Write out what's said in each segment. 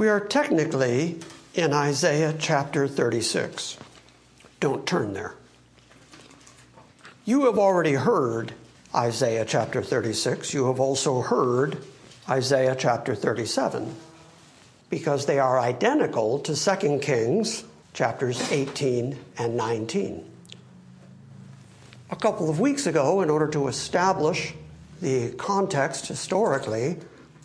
We are technically in Isaiah chapter 36. Don't turn there. You have already heard Isaiah chapter 36. You have also heard Isaiah chapter 37 because they are identical to 2 Kings chapters 18 and 19. A couple of weeks ago, in order to establish the context historically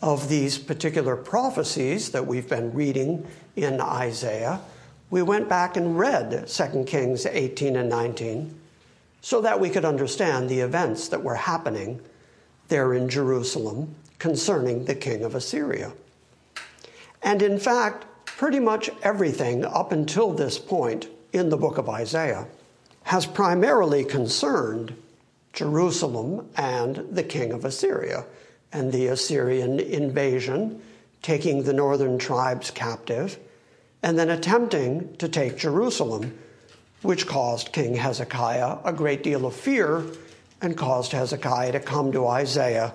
of these particular prophecies that we've been reading in Isaiah, we went back and read 2 Kings 18 and 19 so that we could understand the events that were happening there in Jerusalem concerning the king of Assyria. And in fact, pretty much everything up until this point in the book of Isaiah has primarily concerned Jerusalem and the king of Assyria and the Assyrian invasion, taking the northern tribes captive, and then attempting to take Jerusalem, which caused King Hezekiah a great deal of fear and caused Hezekiah to come to Isaiah,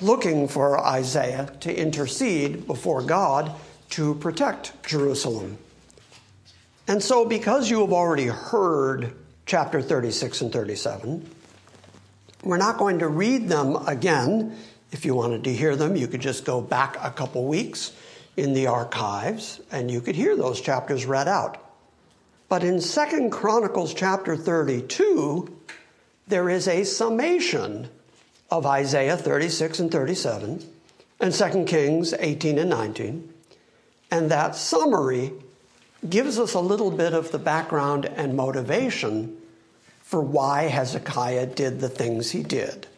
looking for Isaiah to intercede before God to protect Jerusalem. And so, because you have already heard chapter 36 and 37, we're not going to read them again if you wanted to hear them, you could just go back a couple weeks in the archives and you could hear those chapters read out. But in Second Chronicles chapter 32, there is a summation of Isaiah 36 and 37 and 2 Kings 18 and 19. And that summary gives us a little bit of the background and motivation for why Hezekiah did the things he did.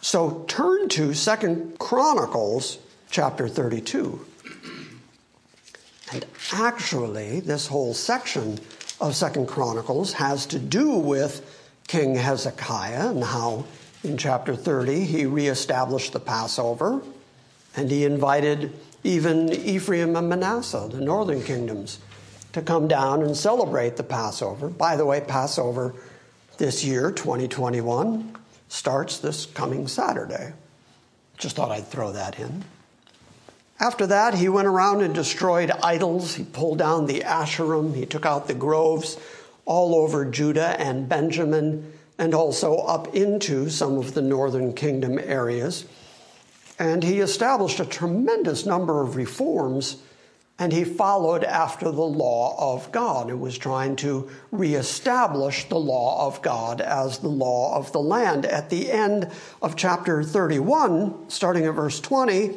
So turn to Second Chronicles chapter 32. And actually, this whole section of Second Chronicles has to do with King Hezekiah and how in chapter 30 he reestablished the Passover and he invited even Ephraim and Manasseh, the northern kingdoms, to come down and celebrate the Passover. By the way, Passover this year, 2021, starts this coming Saturday. Just thought I'd throw that in. After that, he went around and destroyed idols. He pulled down the Asherim. He took out the groves all over Judah and Benjamin, and also up into some of the northern kingdom areas. And he established a tremendous number of reforms and he followed after the law of God and was trying to reestablish the law of God as the law of the land. At the end of chapter 31, starting at verse 20,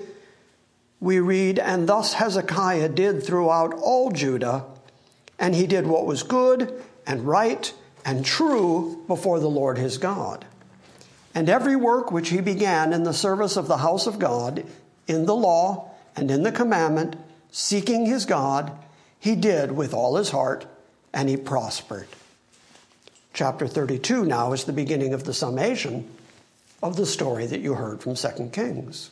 we read, And thus Hezekiah did throughout all Judah, and he did what was good and right and true before the Lord his God. And every work which he began in the service of the house of God, in the law and in the commandment, seeking his God, he did with all his heart, and he prospered. Chapter 32 now is the beginning of the summation of the story that you heard from 2 Kings.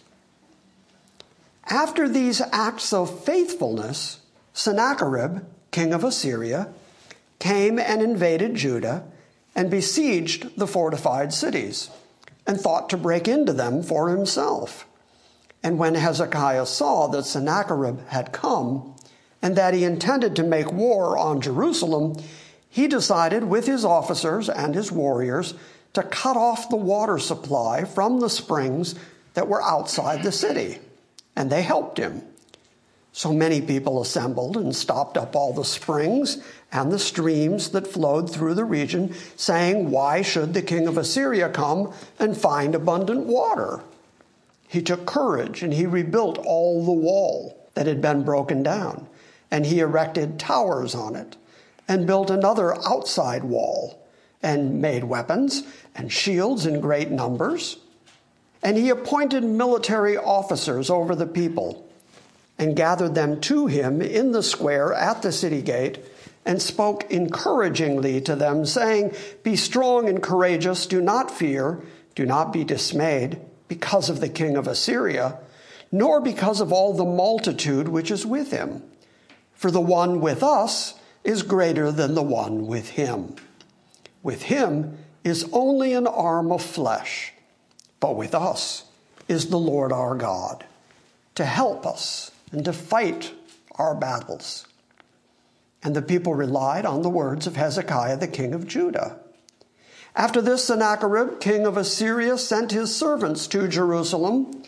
After these acts of faithfulness, Sennacherib, king of Assyria, came and invaded Judah and besieged the fortified cities and thought to break into them for himself. And when Hezekiah saw that Sennacherib had come and that he intended to make war on Jerusalem, he decided with his officers and his warriors to cut off the water supply from the springs that were outside the city. And they helped him. So many people assembled and stopped up all the springs and the streams that flowed through the region, saying, Why should the king of Assyria come and find abundant water? He took courage and he rebuilt all the wall that had been broken down, and he erected towers on it, and built another outside wall, and made weapons and shields in great numbers. And he appointed military officers over the people. and gathered them to him in the square at the city gate and spoke encouragingly to them, saying, Be strong and courageous, do not fear, do not be dismayed because of the king of Assyria, nor because of all the multitude which is with him. For the one with us is greater than the one with him. With him is only an arm of flesh, but with us is the Lord our God to help us and to fight our battles. And the people relied on the words of Hezekiah, the king of Judah. After this, Sennacherib, king of Assyria, sent his servants to Jerusalem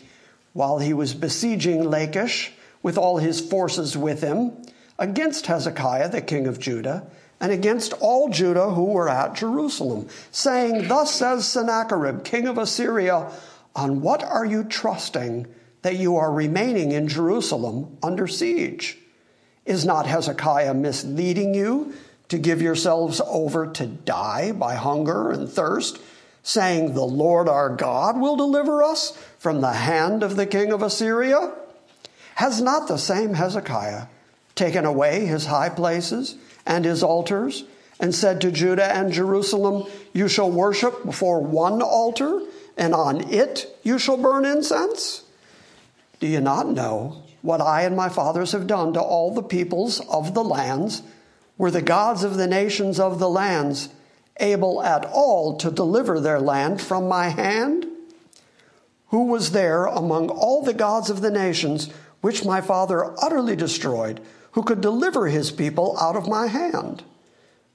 while he was besieging Lachish with all his forces with him against Hezekiah, the king of Judah, and against all Judah who were at Jerusalem, saying, Thus says Sennacherib, king of Assyria, On what are you trusting that you are remaining in Jerusalem under siege? Is not Hezekiah misleading you to give yourselves over to die by hunger and thirst, saying, The Lord our God will deliver us from the hand of the king of Assyria? Has not the same Hezekiah taken away his high places and his altars, and said to Judah and Jerusalem, You shall worship before one altar, and on it you shall burn incense? Do you not know what I and my fathers have done to all the peoples of the lands? Were the gods of the nations of the lands able at all to deliver their land from my hand? Who was there among all the gods of the nations which my father utterly destroyed, who could deliver his people out of my hand?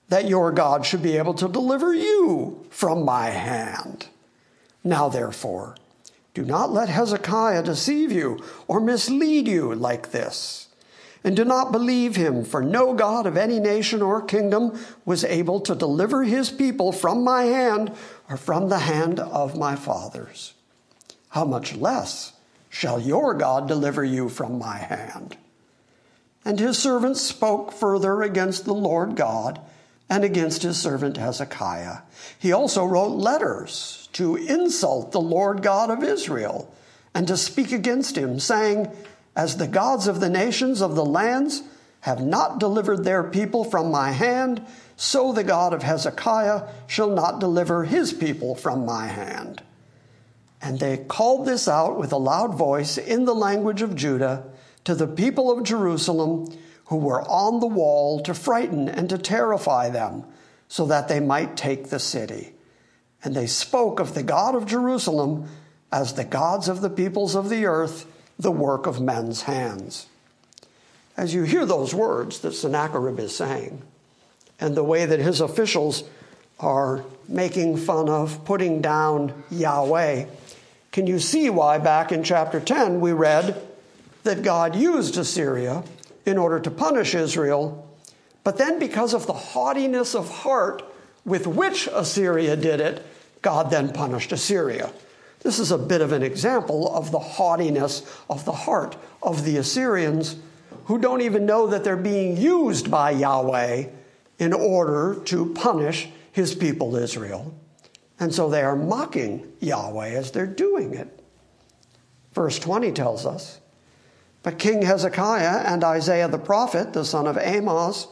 That your God should be able to deliver you from my hand. Now, therefore, do not let Hezekiah deceive you or mislead you like this. And do not believe him, for no God of any nation or kingdom was able to deliver his people from my hand or from the hand of my fathers. How much less shall your God deliver you from my hand? And his servants spoke further against the Lord God and against his servant Hezekiah. He also wrote letters to insult the Lord God of Israel and to speak against him, saying, As the gods of the nations of the lands have not delivered their people from my hand, so the God of Hezekiah shall not deliver his people from my hand. And they called this out with a loud voice in the language of Judah to the people of Jerusalem who were on the wall to frighten and to terrify them, so that they might take the city. And they spoke of the God of Jerusalem as the gods of the peoples of the earth, the work of men's hands. As you hear those words that Sennacherib is saying, and the way that his officials are making fun of putting down Yahweh, can you see why back in chapter 10 we read that God used Assyria in order to punish Israel. But then, because of the haughtiness of heart with which Assyria did it, God then punished Assyria. This is a bit of an example of the haughtiness of the heart of the Assyrians who don't even know that they're being used by Yahweh in order to punish his people Israel. And so they are mocking Yahweh as they're doing it. Verse 20 tells us but King Hezekiah and Isaiah the prophet, the son of Amos,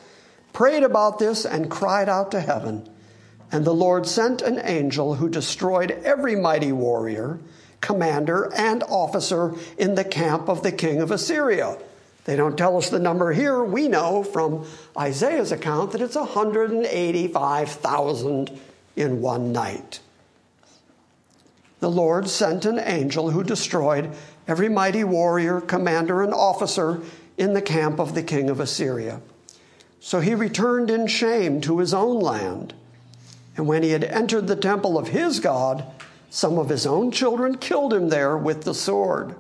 prayed about this and cried out to heaven. And the Lord sent an angel who destroyed every mighty warrior, commander, and officer in the camp of the king of Assyria. They don't tell us the number here. We know from Isaiah's account that it's 185,000 in one night. The Lord sent an angel who destroyed every mighty warrior, commander, and officer in the camp of the king of Assyria. So he returned in shame to his own land. And when he had entered the temple of his God, some of his own children killed him there with the sword.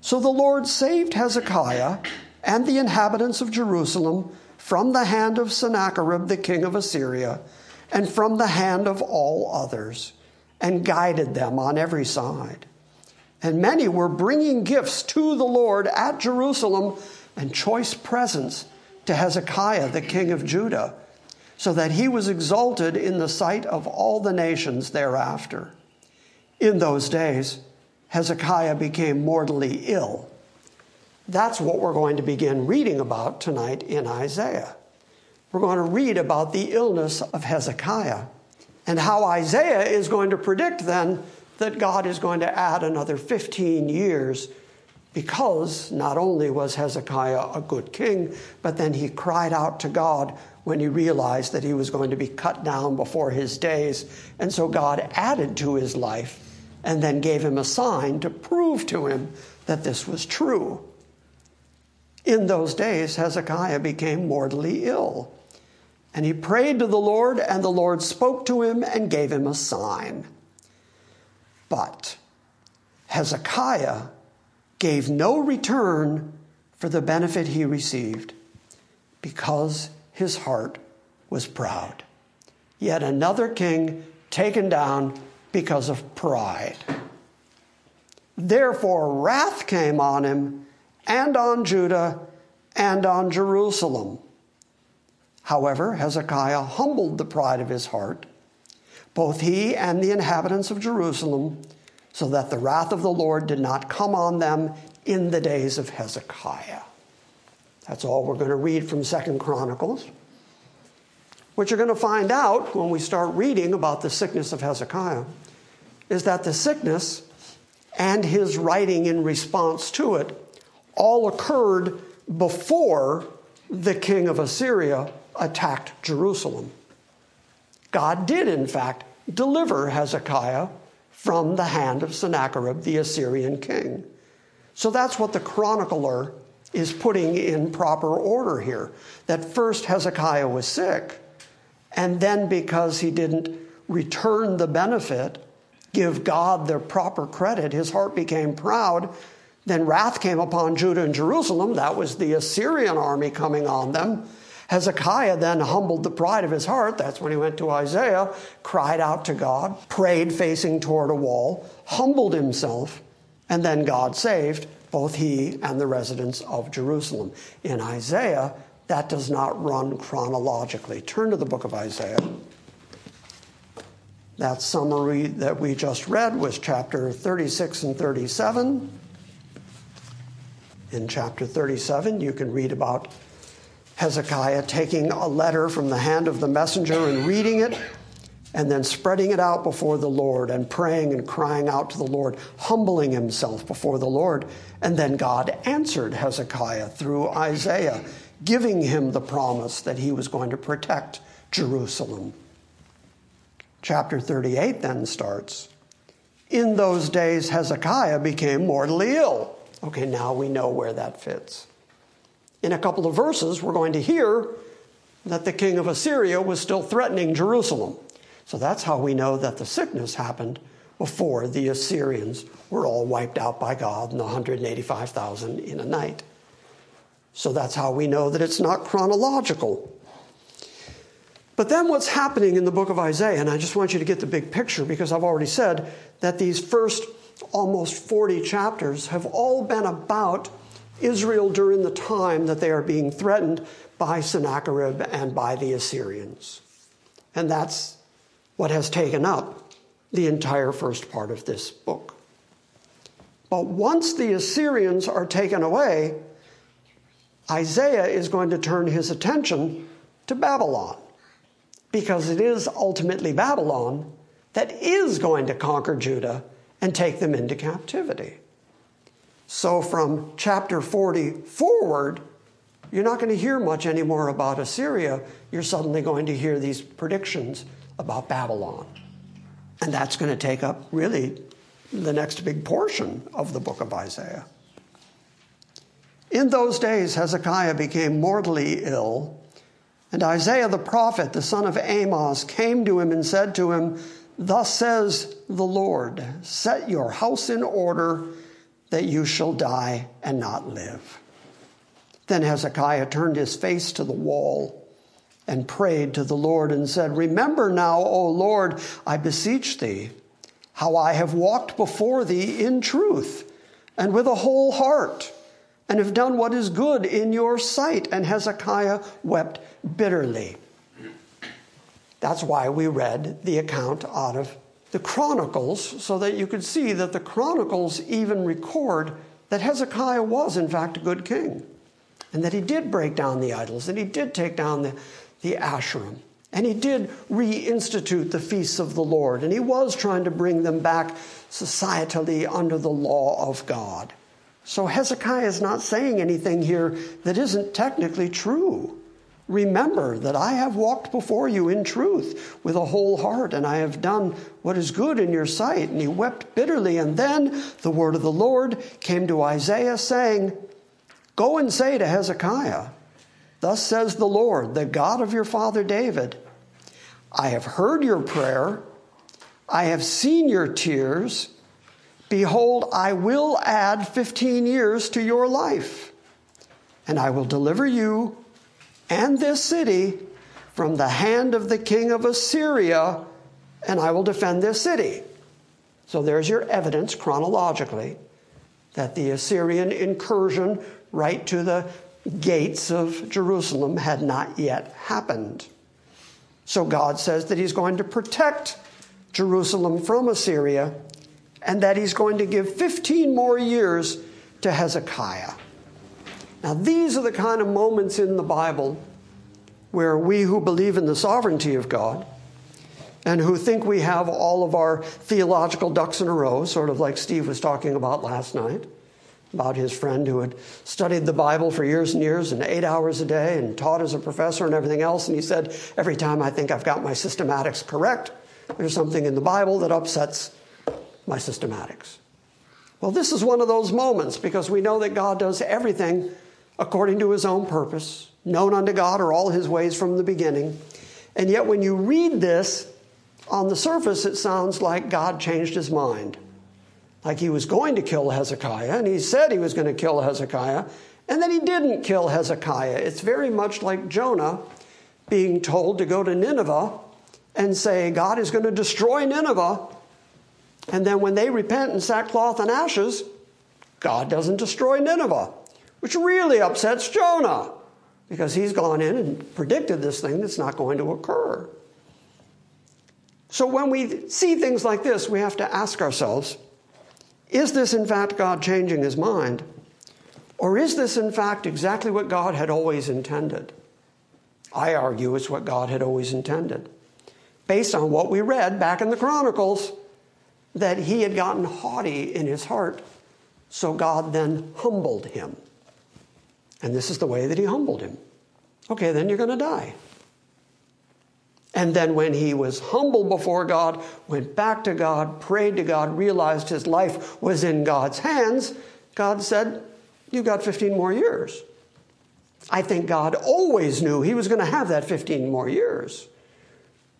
So the Lord saved Hezekiah and the inhabitants of Jerusalem from the hand of Sennacherib, the king of Assyria, and from the hand of all others, and guided them on every side. And many were bringing gifts to the Lord at Jerusalem and choice presents to Hezekiah, the king of Judah, so that he was exalted in the sight of all the nations thereafter. In those days, Hezekiah became mortally ill, That's what we're going to begin reading about tonight in Isaiah. We're going to read about the illness of Hezekiah and how Isaiah is going to predict then that God is going to add another 15 years because not only was Hezekiah a good king, but then he cried out to God when he realized that he was going to be cut down before his days. And so God added to his life and then gave him a sign to prove to him that this was true. In those days, Hezekiah became mortally ill. And he prayed to the Lord, and the Lord spoke to him and gave him a sign. But Hezekiah gave no return for the benefit he received because his heart was proud. Yet another king taken down because of pride. Therefore, wrath came on him and on Judah and on Jerusalem. However, Hezekiah humbled the pride of his heart, both he and the inhabitants of Jerusalem, so that the wrath of the Lord did not come on them in the days of Hezekiah. That's all we're going to read from Second Chronicles. What you're going to find out when we start reading about the sickness of Hezekiah is that the sickness and his writing in response to it all occurred before the king of Assyria attacked Jerusalem. God did, in fact, deliver Hezekiah from the hand of Sennacherib, the Assyrian king. So that's what the chronicler is putting in proper order here. That first Hezekiah was sick, and then because he didn't return the benefit, give God their proper credit, his heart became proud. Then wrath came upon Judah and Jerusalem. That was the Assyrian army coming on them. Hezekiah then humbled the pride of his heart. That's when he went to Isaiah, cried out to God, prayed facing toward a wall, humbled himself, and then God saved both he and the residents of Jerusalem. In Isaiah, that does not run chronologically. Turn to the book of Isaiah. That summary that we just read was chapter 36 and 37. In chapter 37, you can read about Hezekiah taking a letter from the hand of the messenger and reading it, and then spreading it out before the Lord and praying and crying out to the Lord, humbling himself before the Lord. And then God answered Hezekiah through Isaiah, giving him the promise that he was going to protect Jerusalem. Chapter 38 then starts. In those days, Hezekiah became mortally ill. Okay, now we know where that fits. In a couple of verses, we're going to hear that the king of Assyria was still threatening Jerusalem. So that's how we know that the sickness happened before the Assyrians were all wiped out by God and the 185,000 in a night. So that's how we know that it's not chronological. But then what's happening in the book of Isaiah, and I just want you to get the big picture because I've already said that these first almost 40 chapters have all been about Israel during the time that they are being threatened by Sennacherib and by the Assyrians. And that's what has taken up the entire first part of this book. But once the Assyrians are taken away, Isaiah is going to turn his attention to Babylon because it is ultimately Babylon that is going to conquer Judah and take them into captivity. So from chapter 40 forward, you're not going to hear much anymore about Assyria. You're suddenly going to hear these predictions about Babylon. And that's going to take up really the next big portion of the book of Isaiah. In those days, Hezekiah became mortally ill, and Isaiah the prophet, the son of Amos, came to him and said to him, Thus says the Lord, set your house in order that you shall die and not live. Then Hezekiah turned his face to the wall and prayed to the Lord and said, Remember now, O Lord, I beseech thee, how I have walked before thee in truth and with a whole heart, and have done what is good in your sight. And Hezekiah wept bitterly. That's why we read the account out of the Chronicles so that you could see that the Chronicles even record that Hezekiah was, in fact, a good king, and that he did break down the idols, and he did take down the, the Asherim, and he did reinstitute the feasts of the Lord, and he was trying to bring them back societally under the law of God. So Hezekiah is not saying anything here that isn't technically true. Remember that I have walked before you in truth with a whole heart, and I have done what is good in your sight. And he wept bitterly. And then the word of the Lord came to Isaiah, saying, Go and say to Hezekiah, Thus says the Lord, the God of your father David, I have heard your prayer, I have seen your tears. Behold, I will add 15 years to your life, and I will deliver you and this city from the hand of the king of Assyria, and I will defend this city. So there's your evidence chronologically that the Assyrian incursion right to the gates of Jerusalem had not yet happened. So God says that He's going to protect Jerusalem from Assyria and that He's going to give 15 more years to Hezekiah. Now, these are the kind of moments in the Bible where we who believe in the sovereignty of God and who think we have all of our theological ducks in a row, sort of like Steve was talking about last night, about his friend who had studied the Bible for years and years and eight hours a day and taught as a professor and everything else. And he said, Every time I think I've got my systematics correct, there's something in the Bible that upsets my systematics. Well, this is one of those moments because we know that God does everything according to his own purpose. Known unto God are all his ways from the beginning. And yet, when you read this, on the surface, it sounds like God changed his mind. Like he was going to kill Hezekiah, and he said he was going to kill Hezekiah, and then he didn't kill Hezekiah. It's very much like Jonah being told to go to Nineveh and say, God is going to destroy Nineveh. And then when they repent in sackcloth and ashes, God doesn't destroy Nineveh which really upsets Jonah because he's gone in and predicted this thing that's not going to occur. So when we see things like this, we have to ask ourselves is this in fact God changing his mind? Or is this in fact exactly what God had always intended? I argue it's what God had always intended. Based on what we read back in the Chronicles, that he had gotten haughty in his heart, so God then humbled him. And this is the way that he humbled him. Okay, then you're going to die. And then, when he was humble before God, went back to God, prayed to God, realized his life was in God's hands, God said, You've got 15 more years. I think God always knew he was going to have that 15 more years.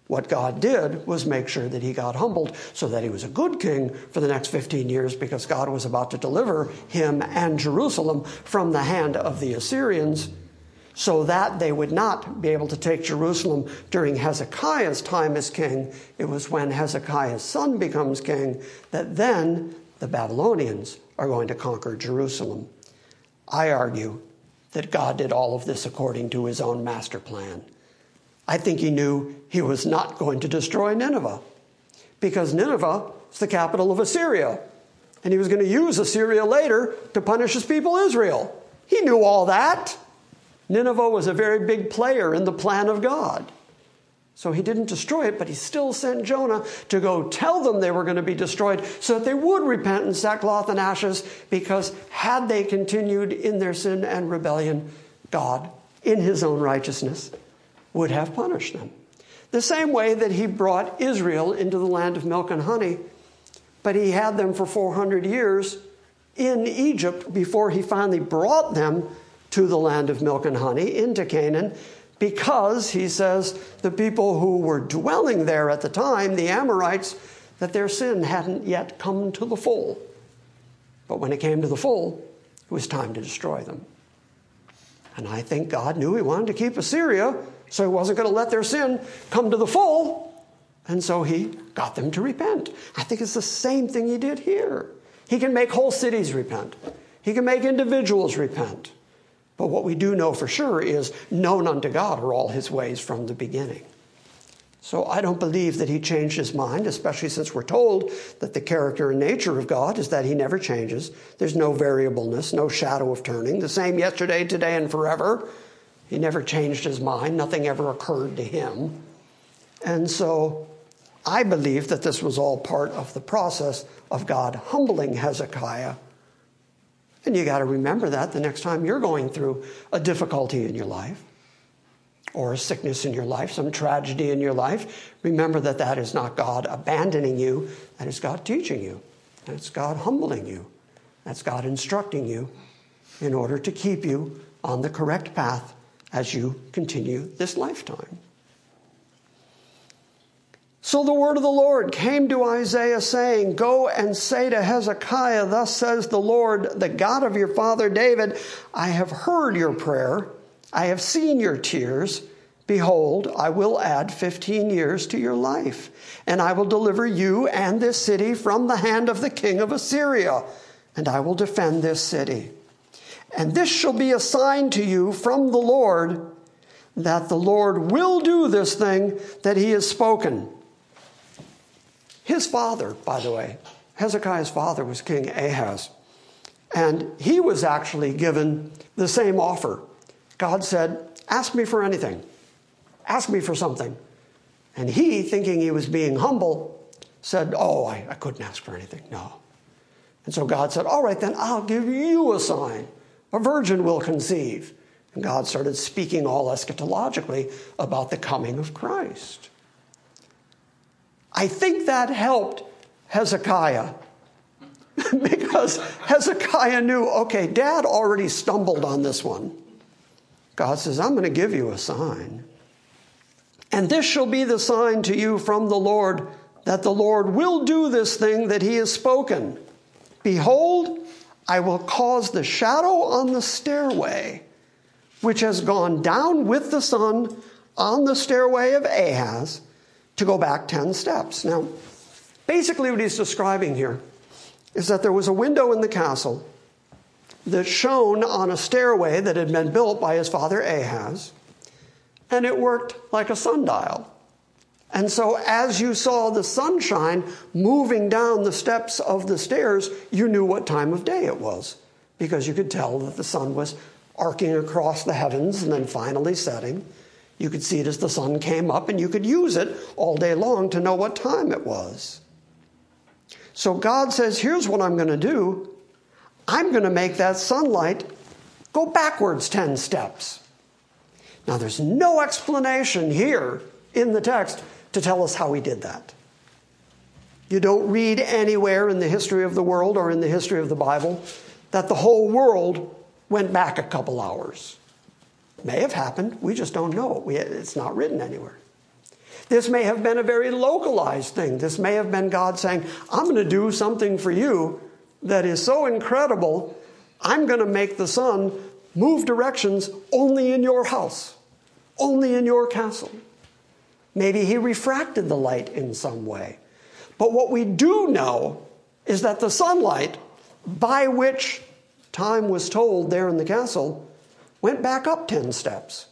What God did was make sure that he got humbled so that he was a good king for the next 15 years because God was about to deliver him and Jerusalem from the hand of the Assyrians so that they would not be able to take Jerusalem during Hezekiah's time as king. It was when Hezekiah's son becomes king that then the Babylonians are going to conquer Jerusalem. I argue that God did all of this according to his own master plan. I think he knew he was not going to destroy Nineveh because Nineveh is the capital of Assyria. And he was going to use Assyria later to punish his people Israel. He knew all that. Nineveh was a very big player in the plan of God. So he didn't destroy it, but he still sent Jonah to go tell them they were going to be destroyed so that they would repent in sackcloth and ashes, because had they continued in their sin and rebellion, God, in his own righteousness, would have punished them. The same way that he brought Israel into the land of milk and honey, but he had them for 400 years in Egypt before he finally brought them to the land of milk and honey, into Canaan, because he says the people who were dwelling there at the time, the Amorites, that their sin hadn't yet come to the full. But when it came to the full, it was time to destroy them. And I think God knew he wanted to keep Assyria so he wasn't going to let their sin come to the full. And so he got them to repent. I think it's the same thing he did here. He can make whole cities repent, he can make individuals repent. But what we do know for sure is known unto God are all his ways from the beginning. So I don't believe that he changed his mind, especially since we're told that the character and nature of God is that he never changes. There's no variableness, no shadow of turning, the same yesterday, today, and forever. He never changed his mind, nothing ever occurred to him. And so I believe that this was all part of the process of God humbling Hezekiah. And you got to remember that the next time you're going through a difficulty in your life or a sickness in your life, some tragedy in your life, remember that that is not God abandoning you, that is God teaching you. That's God humbling you. That's God instructing you in order to keep you on the correct path as you continue this lifetime. So the word of the Lord came to Isaiah, saying, Go and say to Hezekiah, Thus says the Lord, the God of your father David, I have heard your prayer, I have seen your tears. Behold, I will add 15 years to your life, and I will deliver you and this city from the hand of the king of Assyria, and I will defend this city. And this shall be a sign to you from the Lord that the Lord will do this thing that he has spoken. His father, by the way, Hezekiah's father was King Ahaz. And he was actually given the same offer. God said, Ask me for anything, ask me for something. And he, thinking he was being humble, said, Oh, I, I couldn't ask for anything. No. And so God said, All right, then I'll give you a sign. A virgin will conceive. And God started speaking all eschatologically about the coming of Christ. I think that helped Hezekiah because Hezekiah knew, okay, dad already stumbled on this one. God says, I'm going to give you a sign. And this shall be the sign to you from the Lord that the Lord will do this thing that he has spoken. Behold, I will cause the shadow on the stairway, which has gone down with the sun on the stairway of Ahaz to go back 10 steps. Now, basically, what he's describing here is that there was a window in the castle that shone on a stairway that had been built by his father Ahaz, and it worked like a sundial. And so, as you saw the sunshine moving down the steps of the stairs, you knew what time of day it was because you could tell that the sun was arcing across the heavens and then finally setting. You could see it as the sun came up, and you could use it all day long to know what time it was. So God says, Here's what I'm going to do I'm going to make that sunlight go backwards 10 steps. Now, there's no explanation here in the text to tell us how he did that. You don't read anywhere in the history of the world or in the history of the Bible that the whole world went back a couple hours. May have happened. We just don't know. It's not written anywhere. This may have been a very localized thing. This may have been God saying, I'm going to do something for you that is so incredible, I'm going to make the sun move directions only in your house, only in your castle. Maybe he refracted the light in some way. But what we do know is that the sunlight by which time was told there in the castle went back up 10 steps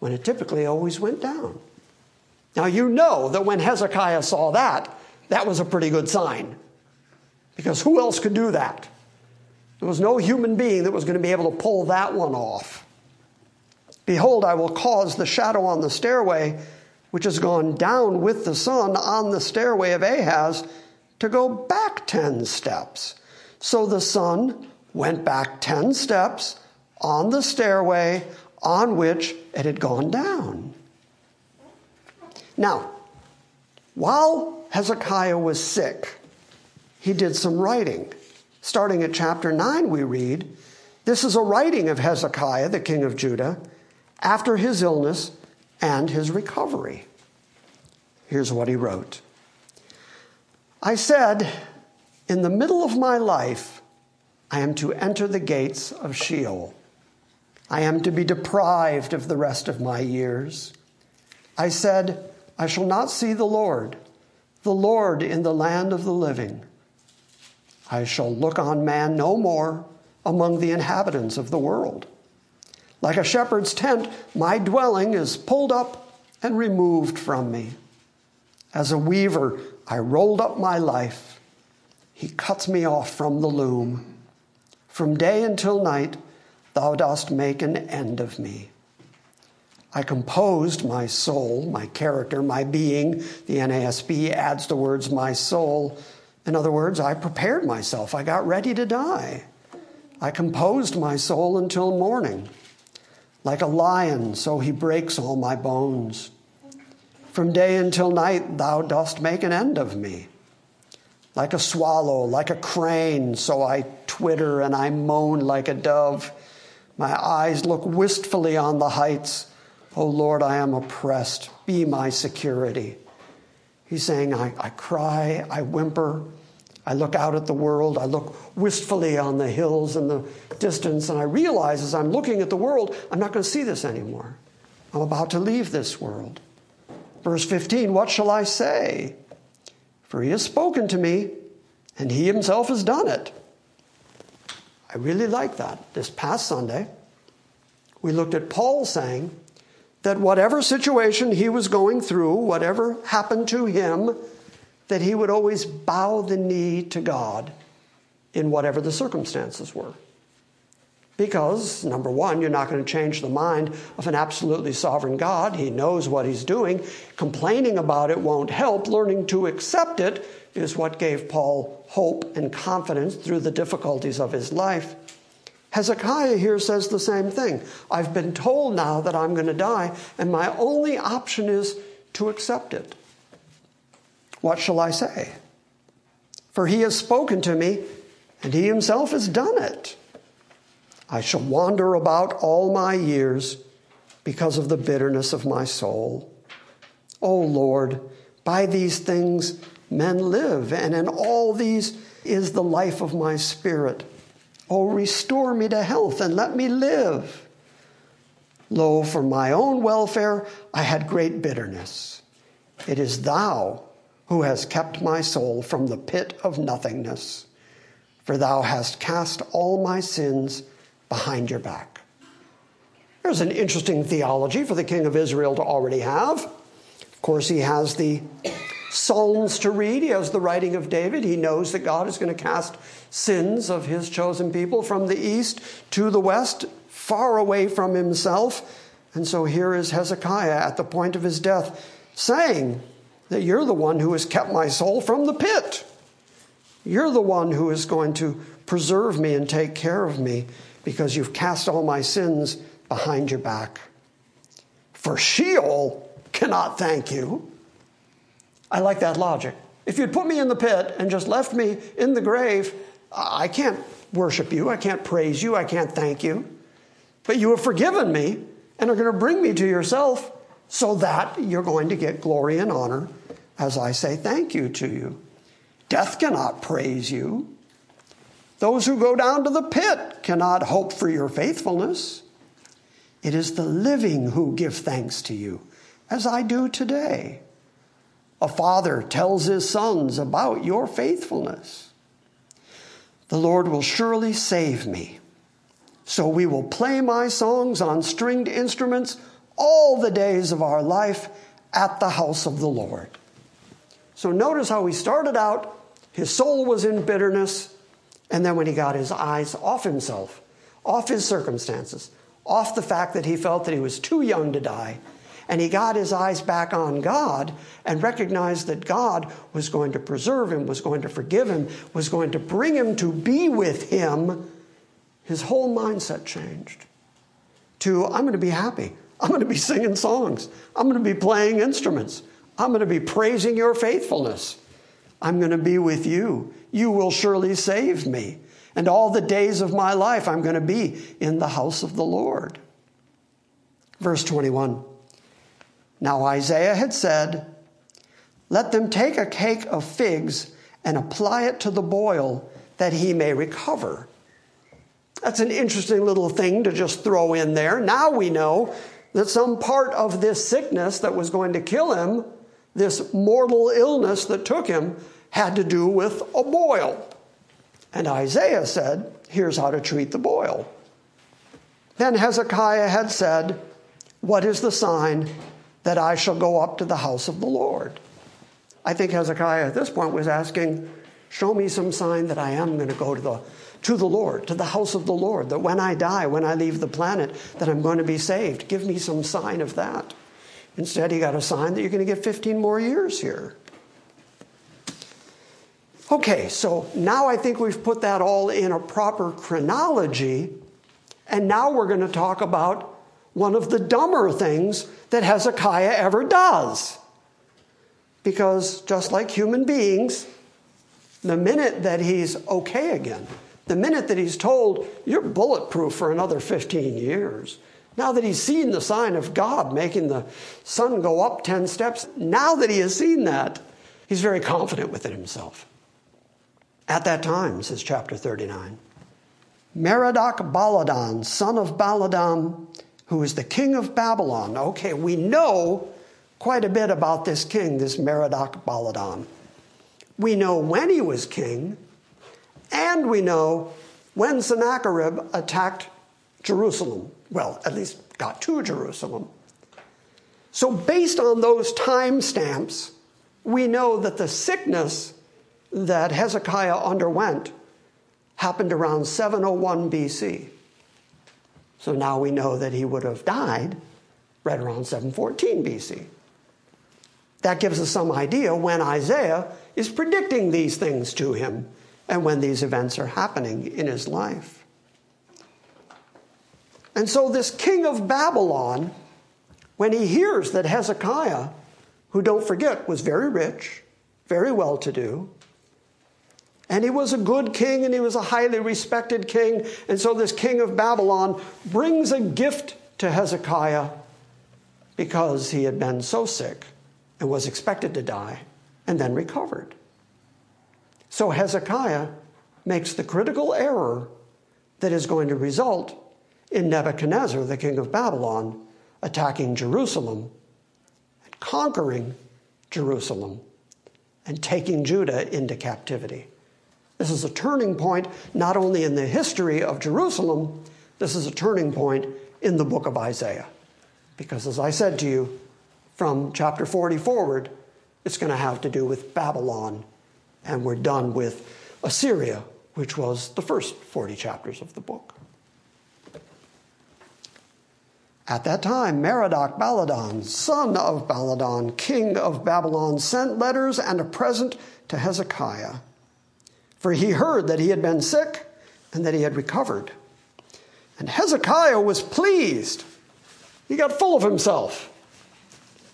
when it typically always went down. Now, you know that when Hezekiah saw that, that was a pretty good sign. Because who else could do that? There was no human being that was going to be able to pull that one off. Behold, I will cause the shadow on the stairway, which has gone down with the sun on the stairway of Ahaz, to go back 10 steps. So the sun went back 10 steps on the stairway on which it had gone down. Now, while Hezekiah was sick, he did some writing. Starting at chapter 9, we read this is a writing of Hezekiah, the king of Judah, after his illness and his recovery. Here's what he wrote I said, In the middle of my life, I am to enter the gates of Sheol. I am to be deprived of the rest of my years. I said, I shall not see the Lord, the Lord in the land of the living. I shall look on man no more among the inhabitants of the world. Like a shepherd's tent, my dwelling is pulled up and removed from me. As a weaver, I rolled up my life. He cuts me off from the loom. From day until night, thou dost make an end of me. I composed my soul, my character, my being. The NASB adds the words my soul. In other words, I prepared myself. I got ready to die. I composed my soul until morning. Like a lion, so he breaks all my bones. From day until night, thou dost make an end of me. Like a swallow, like a crane, so I twitter and I moan like a dove. My eyes look wistfully on the heights. Oh Lord, I am oppressed. Be my security. He's saying, I, I cry, I whimper, I look out at the world, I look wistfully on the hills in the distance, and I realize as I'm looking at the world, I'm not going to see this anymore. I'm about to leave this world. Verse 15 What shall I say? For he has spoken to me, and he himself has done it. I really like that. This past Sunday, we looked at Paul saying that whatever situation he was going through, whatever happened to him, that he would always bow the knee to God in whatever the circumstances were. Because, number one, you're not going to change the mind of an absolutely sovereign God. He knows what he's doing. Complaining about it won't help. Learning to accept it is what gave Paul hope and confidence through the difficulties of his life. Hezekiah here says the same thing. I've been told now that I'm going to die, and my only option is to accept it. What shall I say? For he has spoken to me, and he himself has done it. I shall wander about all my years because of the bitterness of my soul. O oh Lord, by these things men live, and in all these is the life of my spirit. O oh, restore me to health and let me live. Lo, for my own welfare I had great bitterness. It is thou who has kept my soul from the pit of nothingness. For thou hast cast all my sins behind your back. There's an interesting theology for the king of Israel to already have. Of course, he has the Psalms to read, he has the writing of David. He knows that God is going to cast sins of his chosen people from the east to the west, far away from himself. And so here is Hezekiah at the point of his death saying, that you're the one who has kept my soul from the pit. You're the one who is going to preserve me and take care of me because you've cast all my sins behind your back. For Sheol cannot thank you. I like that logic. If you'd put me in the pit and just left me in the grave, I can't worship you, I can't praise you, I can't thank you. But you have forgiven me and are going to bring me to yourself so that you're going to get glory and honor as I say thank you to you. Death cannot praise you. Those who go down to the pit cannot hope for your faithfulness. It is the living who give thanks to you, as I do today. A father tells his sons about your faithfulness. The Lord will surely save me. So we will play my songs on stringed instruments all the days of our life at the house of the Lord. So notice how he started out, his soul was in bitterness, and then when he got his eyes off himself, off his circumstances, off the fact that he felt that he was too young to die, and he got his eyes back on God and recognized that God was going to preserve him, was going to forgive him, was going to bring him to be with him, his whole mindset changed to I'm going to be happy. I'm going to be singing songs. I'm going to be playing instruments. I'm going to be praising your faithfulness. I'm going to be with you. You will surely save me. And all the days of my life, I'm going to be in the house of the Lord. Verse 21 Now Isaiah had said, Let them take a cake of figs and apply it to the boil that he may recover. That's an interesting little thing to just throw in there. Now we know that some part of this sickness that was going to kill him this mortal illness that took him had to do with a boil. And Isaiah said, Here's how to treat the boil. Then Hezekiah had said, What is the sign that I shall go up to the house of the Lord? I think Hezekiah at this point was asking, Show me some sign that I am going to go to the, to the Lord, to the house of the Lord, that when I die, when I leave the planet, that I'm going to be saved. Give me some sign of that. Instead, he got a sign that you're going to get 15 more years here. Okay, so now I think we've put that all in a proper chronology, and now we're going to talk about one of the dumber things that Hezekiah ever does. Because just like human beings, the minute that he's okay again, the minute that he's told, you're bulletproof for another 15 years, now that he's seen the sign of God making the sun go up 10 steps, now that he has seen that, he's very confident within himself. At that time, says chapter 39, Merodach Baladan, son of Baladan, who is the king of Babylon. Okay, we know quite a bit about this king, this Merodach Baladan. We know when he was king, and we know when Sennacherib attacked Jerusalem. Well, at least got to Jerusalem. So, based on those time stamps, we know that the sickness that Hezekiah underwent happened around 701 BC. So now we know that he would have died right around 714 BC. That gives us some idea when Isaiah is predicting these things to him and when these events are happening in his life. And so, this king of Babylon, when he hears that Hezekiah, who don't forget was very rich, very well to do, and he was a good king and he was a highly respected king. And so this king of Babylon brings a gift to Hezekiah because he had been so sick and was expected to die and then recovered. So Hezekiah makes the critical error that is going to result in Nebuchadnezzar, the king of Babylon, attacking Jerusalem and conquering Jerusalem and taking Judah into captivity. This is a turning point not only in the history of Jerusalem, this is a turning point in the book of Isaiah. Because as I said to you, from chapter 40 forward, it's going to have to do with Babylon, and we're done with Assyria, which was the first 40 chapters of the book. At that time, Merodach Baladan, son of Baladan, king of Babylon, sent letters and a present to Hezekiah for he heard that he had been sick and that he had recovered. And Hezekiah was pleased. He got full of himself,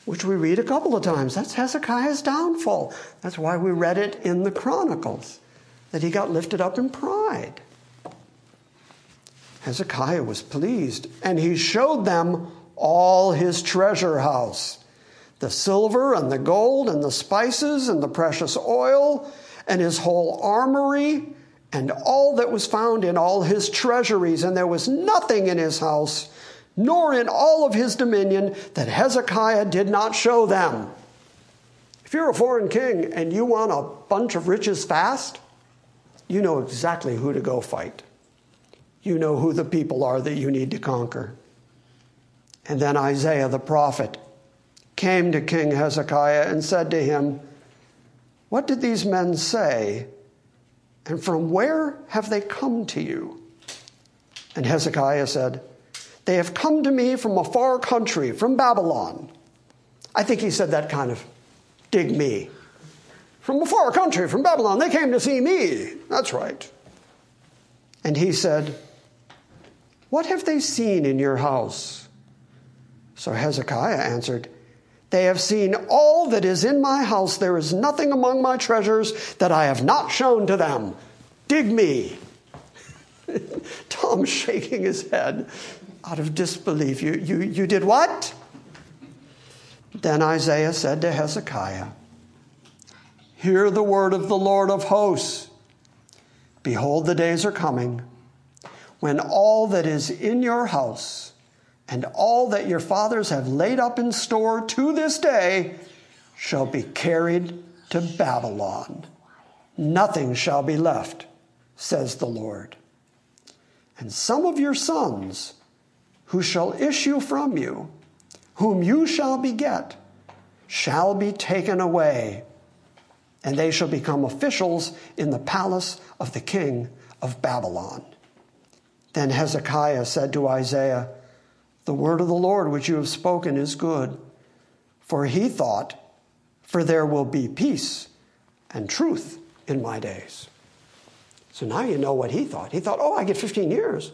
which we read a couple of times. That's Hezekiah's downfall. That's why we read it in the Chronicles, that he got lifted up in pride. Hezekiah was pleased, and he showed them all his treasure house the silver and the gold and the spices and the precious oil and his whole armory and all that was found in all his treasuries, and there was nothing in his house, nor in all of his dominion, that Hezekiah did not show them. If you're a foreign king and you want a bunch of riches fast, you know exactly who to go fight. You know who the people are that you need to conquer. And then Isaiah the prophet came to King Hezekiah and said to him, what did these men say? And from where have they come to you? And Hezekiah said, They have come to me from a far country, from Babylon. I think he said that kind of dig me. From a far country, from Babylon, they came to see me. That's right. And he said, What have they seen in your house? So Hezekiah answered, they have seen all that is in my house. There is nothing among my treasures that I have not shown to them. Dig me. Tom shaking his head out of disbelief. You, you, you did what? Then Isaiah said to Hezekiah, Hear the word of the Lord of hosts. Behold, the days are coming when all that is in your house and all that your fathers have laid up in store to this day shall be carried to Babylon. Nothing shall be left, says the Lord. And some of your sons, who shall issue from you, whom you shall beget, shall be taken away and they shall become officials in the palace of the king of Babylon. Then Hezekiah said to Isaiah, The word of the Lord which you have spoken is good. For he thought, For there will be peace and truth in my days. So now you know what he thought. He thought, Oh, I get 15 years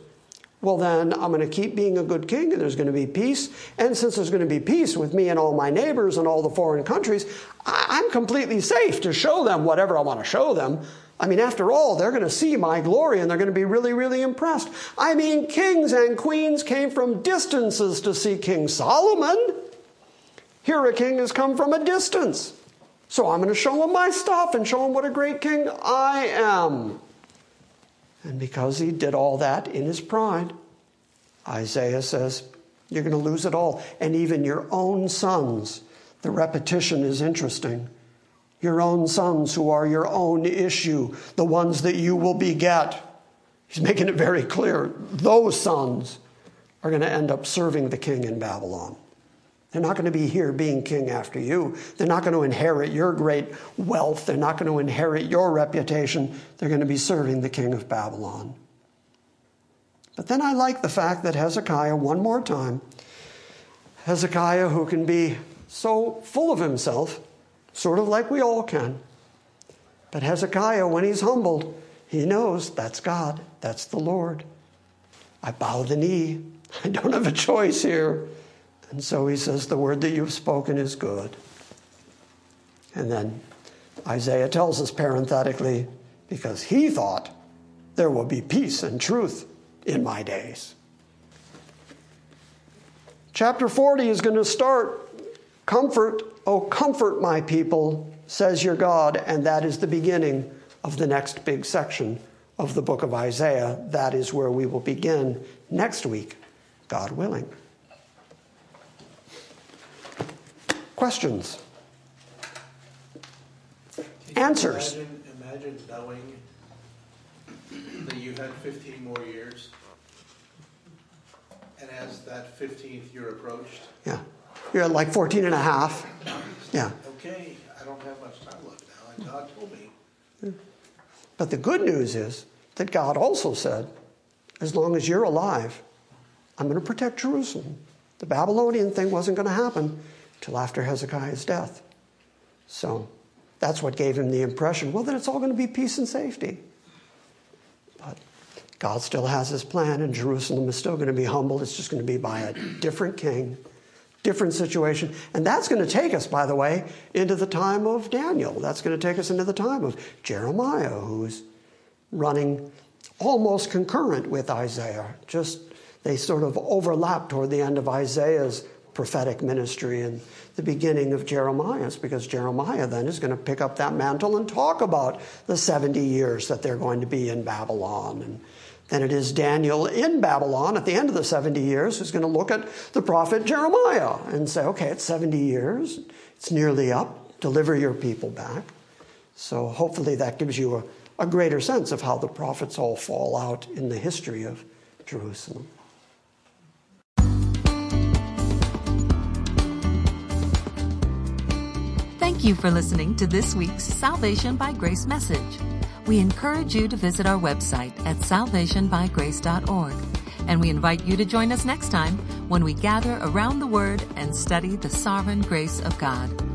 well, then I'm going to keep being a good king and there's going to be peace. And since there's going to be peace with me and all my neighbors and all the foreign countries, I'm completely safe to show them whatever I want to show them. I mean, after all, they're going to see my glory and they're going to be really, really impressed. I mean, kings and queens came from distances to see King Solomon. Here, a king has come from a distance. So I'm going to show him my stuff and show him what a great king I am. And because he did all that in his pride, Isaiah says, You're going to lose it all. And even your own sons. The repetition is interesting. Your own sons, who are your own issue, the ones that you will beget. He's making it very clear. Those sons are going to end up serving the king in Babylon. They're not going to be here being king after you. They're not going to inherit your great wealth. They're not going to inherit your reputation. They're going to be serving the king of Babylon. But then I like the fact that Hezekiah, one more time, Hezekiah, who can be so full of himself, sort of like we all can. But Hezekiah, when he's humbled, he knows that's God, that's the Lord. I bow the knee. I don't have a choice here. And so he says, The word that you've spoken is good. And then Isaiah tells us parenthetically, because he thought there will be peace and truth in my days. Chapter 40 is going to start Comfort, oh, comfort my people, says your God. And that is the beginning of the next big section of the book of Isaiah. That is where we will begin next week, God willing. Questions? Answers? Imagine, imagine knowing that you had 15 more years, and as that 15th year approached, Yeah. You're at like 14 and a half. Yeah. okay, I don't have much time left now, and God told me. Hmm. But the good news is that God also said, as long as you're alive, I'm going to protect Jerusalem. The Babylonian thing wasn't going to happen till after Hezekiah's death. So that's what gave him the impression well, then it's all going to be peace and safety. But God still has his plan, and Jerusalem is still going to be humbled. It's just going to be by a different king, different situation. And that's going to take us, by the way, into the time of Daniel. That's going to take us into the time of Jeremiah, who's running almost concurrent with Isaiah. Just they sort of overlap toward the end of Isaiah's prophetic ministry and the beginning of Jeremiah's, because Jeremiah then is going to pick up that mantle and talk about the 70 years that they're going to be in Babylon. And then it is Daniel in Babylon at the end of the 70 years who's going to look at the prophet Jeremiah and say, okay, it's 70 years, it's nearly up, deliver your people back. So hopefully that gives you a, a greater sense of how the prophets all fall out in the history of Jerusalem. Thank you for listening to this week's Salvation by Grace message. We encourage you to visit our website at salvationbygrace.org. And we invite you to join us next time when we gather around the Word and study the sovereign grace of God.